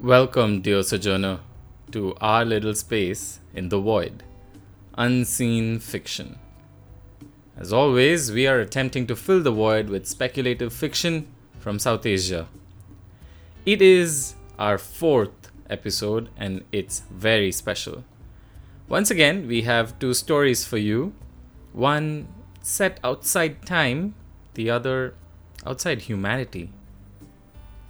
Welcome, dear sojourner, to our little space in the void unseen fiction. As always, we are attempting to fill the void with speculative fiction from South Asia. It is our fourth episode and it's very special. Once again, we have two stories for you one set outside time, the other outside humanity.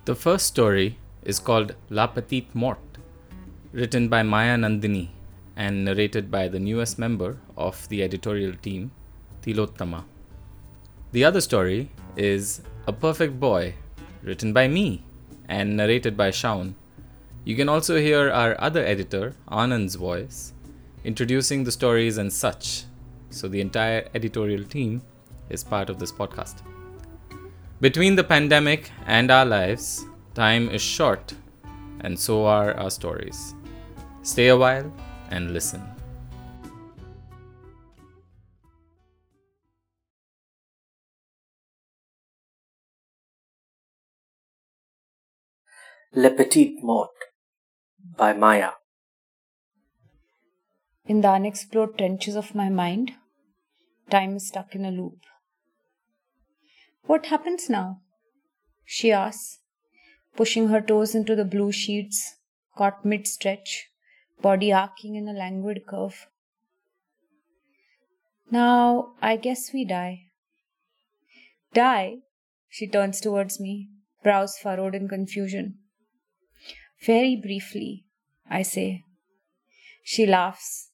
The first story is called La Petite Mort, written by Maya Nandini and narrated by the newest member of the editorial team, Tilottama. The other story is A Perfect Boy, written by me and narrated by Shaun. You can also hear our other editor, Anand's voice, introducing the stories and such. So the entire editorial team is part of this podcast. Between the pandemic and our lives, time is short, and so are our stories. Stay a while and listen. Le Petit Mort by Maya. In the unexplored trenches of my mind, time is stuck in a loop. What happens now? She asks, pushing her toes into the blue sheets, caught mid stretch, body arcing in a languid curve. Now, I guess we die. Die? She turns towards me, brows furrowed in confusion. Very briefly, I say. She laughs.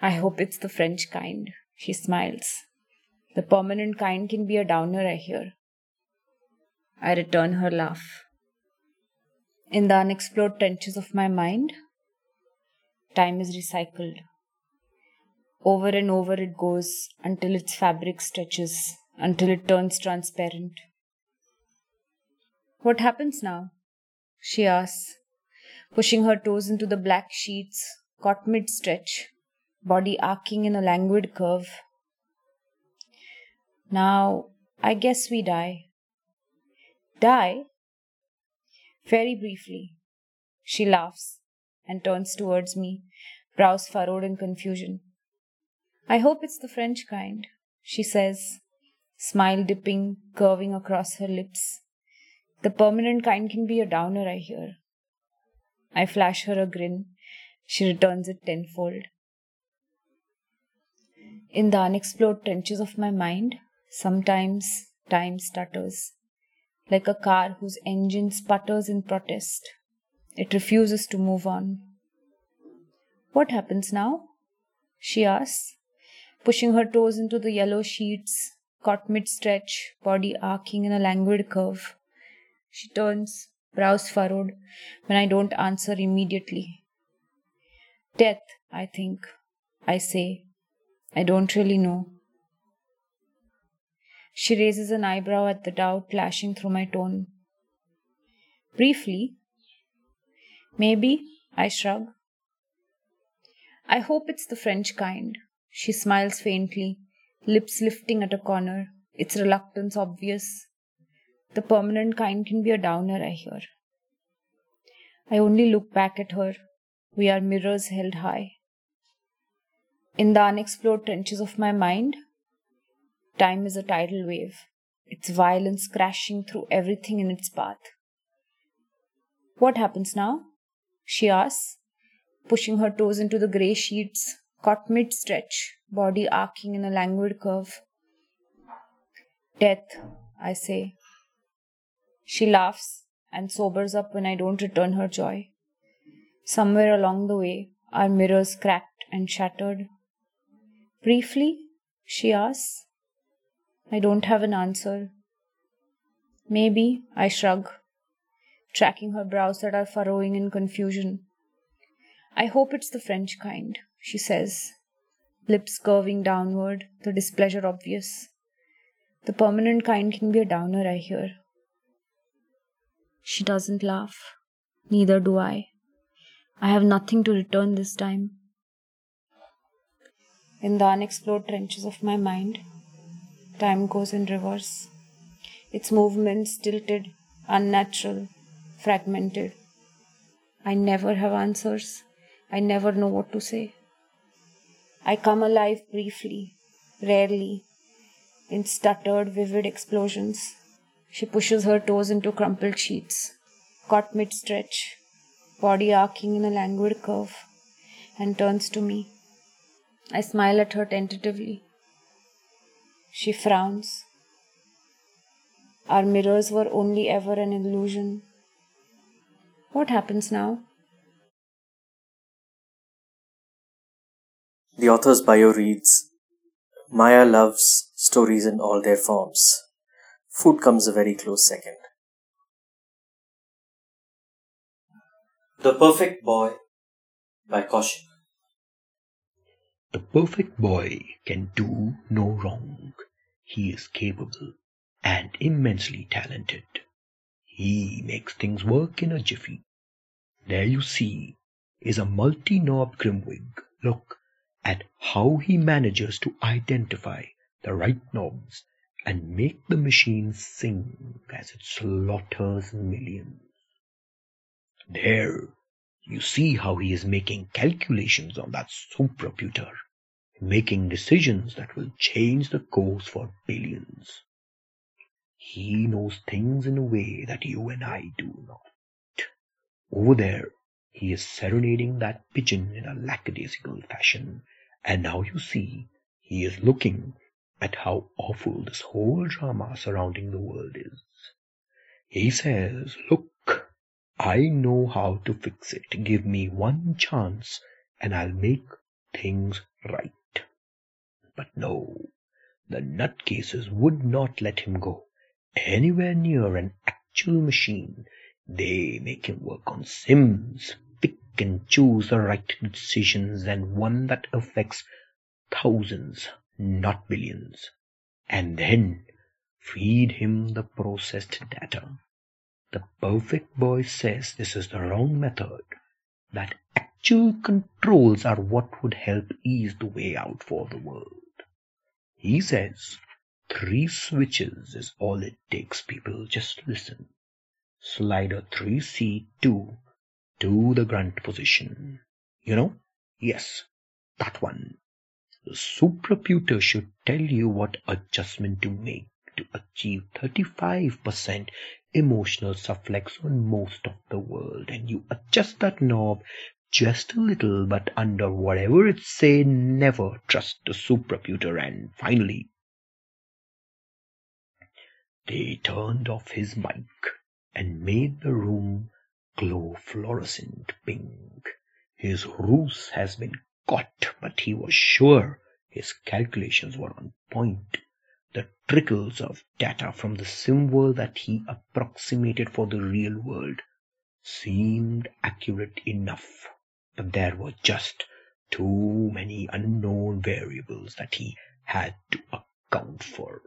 I hope it's the French kind. She smiles. The permanent kind can be a downer, I hear. I return her laugh. In the unexplored trenches of my mind, time is recycled. Over and over it goes until its fabric stretches, until it turns transparent. What happens now? She asks, pushing her toes into the black sheets, caught mid stretch, body arcing in a languid curve. Now, I guess we die. Die? Very briefly. She laughs and turns towards me, brows furrowed in confusion. I hope it's the French kind, she says, smile dipping, curving across her lips. The permanent kind can be a downer, I hear. I flash her a grin. She returns it tenfold. In the unexplored trenches of my mind, sometimes time stutters, like a car whose engine sputters in protest. It refuses to move on. What happens now? She asks, pushing her toes into the yellow sheets, caught mid stretch, body arcing in a languid curve. She turns, brows furrowed, when I don't answer immediately. Death, I think, I say. I don't really know. She raises an eyebrow at the doubt flashing through my tone. Briefly, maybe, I shrug. I hope it's the French kind. She smiles faintly, lips lifting at a corner, its reluctance obvious. The permanent kind can be a downer, I hear. I only look back at her. We are mirrors held high. In the unexplored trenches of my mind, time is a tidal wave, its violence crashing through everything in its path. What happens now? She asks, pushing her toes into the grey sheets, caught mid stretch, body arcing in a languid curve. Death, I say. She laughs and sobers up when I don't return her joy. Somewhere along the way, our mirrors cracked and shattered. Briefly, she asks. I don't have an answer. Maybe, I shrug, tracking her brows that are furrowing in confusion. I hope it's the French kind, she says, lips curving downward, the displeasure obvious. The permanent kind can be a downer, I hear. She doesn't laugh. Neither do I. I have nothing to return this time. In the unexplored trenches of my mind, time goes in reverse. Its movements tilted, unnatural, fragmented. I never have answers. I never know what to say. I come alive briefly, rarely, in stuttered, vivid explosions. She pushes her toes into crumpled sheets, caught mid stretch, body arcing in a languid curve, and turns to me. I smile at her tentatively. She frowns. Our mirrors were only ever an illusion. What happens now? The author's bio reads Maya loves stories in all their forms. Food comes a very close second. The Perfect Boy by Kaushik. The perfect boy can do no wrong. He is capable and immensely talented. He makes things work in a jiffy. There you see is a multi-knob Grimwig. Look at how he manages to identify the right knobs and make the machine sing as it slaughters millions. There you see how he is making calculations on that supraputer, making decisions that will change the course for billions. He knows things in a way that you and I do not. Over there, he is serenading that pigeon in a lackadaisical fashion, and now you see he is looking at how awful this whole drama surrounding the world is. He says, Look, I know how to fix it. Give me one chance and I'll make things right. But no, the nutcases would not let him go anywhere near an actual machine. They make him work on sims, pick and choose the right decisions and one that affects thousands, not billions, and then feed him the processed data. The perfect boy says this is the wrong method, that actual controls are what would help ease the way out for the world. He says three switches is all it takes, people. Just listen. Slider 3C2 to the grunt position. You know? Yes, that one. The supraputer should tell you what adjustment to make to achieve 35% emotional sufflex on most of the world and you adjust that knob just a little but under whatever it say never trust the supraputer and finally they turned off his mic and made the room glow fluorescent pink. His ruse has been caught, but he was sure his calculations were on point. The trickles of data from the sim world that he approximated for the real world seemed accurate enough, but there were just too many unknown variables that he had to account for.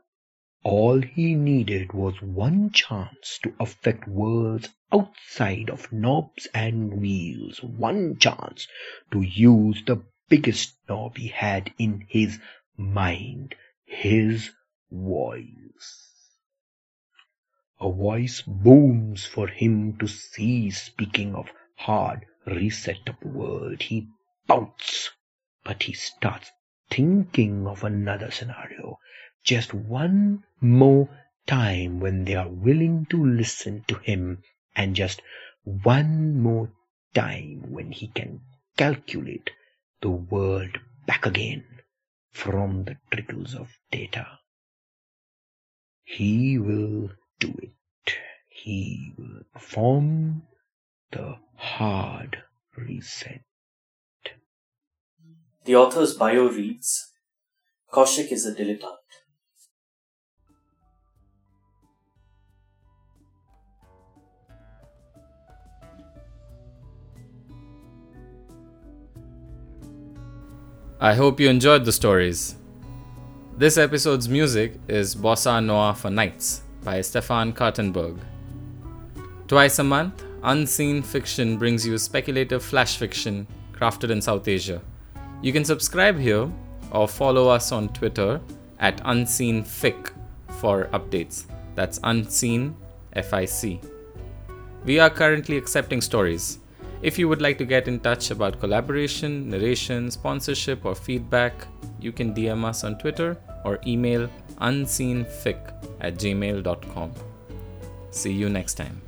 All he needed was one chance to affect worlds outside of knobs and wheels, one chance to use the biggest knob he had in his mind, his voice. A voice booms for him to see. Speaking of hard reset world, he pouts, but he starts thinking of another scenario. Just one more time when they are willing to listen to him, and just one more time when he can calculate the world back again from the trickles of data. He will do it. He will perform the hard reset. The author's bio reads Kaushik is a dilettante. I hope you enjoyed the stories. This episode's music is Bossa Noir for Nights by Stefan Kartenberg. Twice a month, Unseen Fiction brings you speculative flash fiction crafted in South Asia. You can subscribe here or follow us on Twitter at UnseenFic for updates. That's Unseen FIC. We are currently accepting stories. If you would like to get in touch about collaboration, narration, sponsorship, or feedback, you can DM us on Twitter or email unseenfic at gmail.com. See you next time.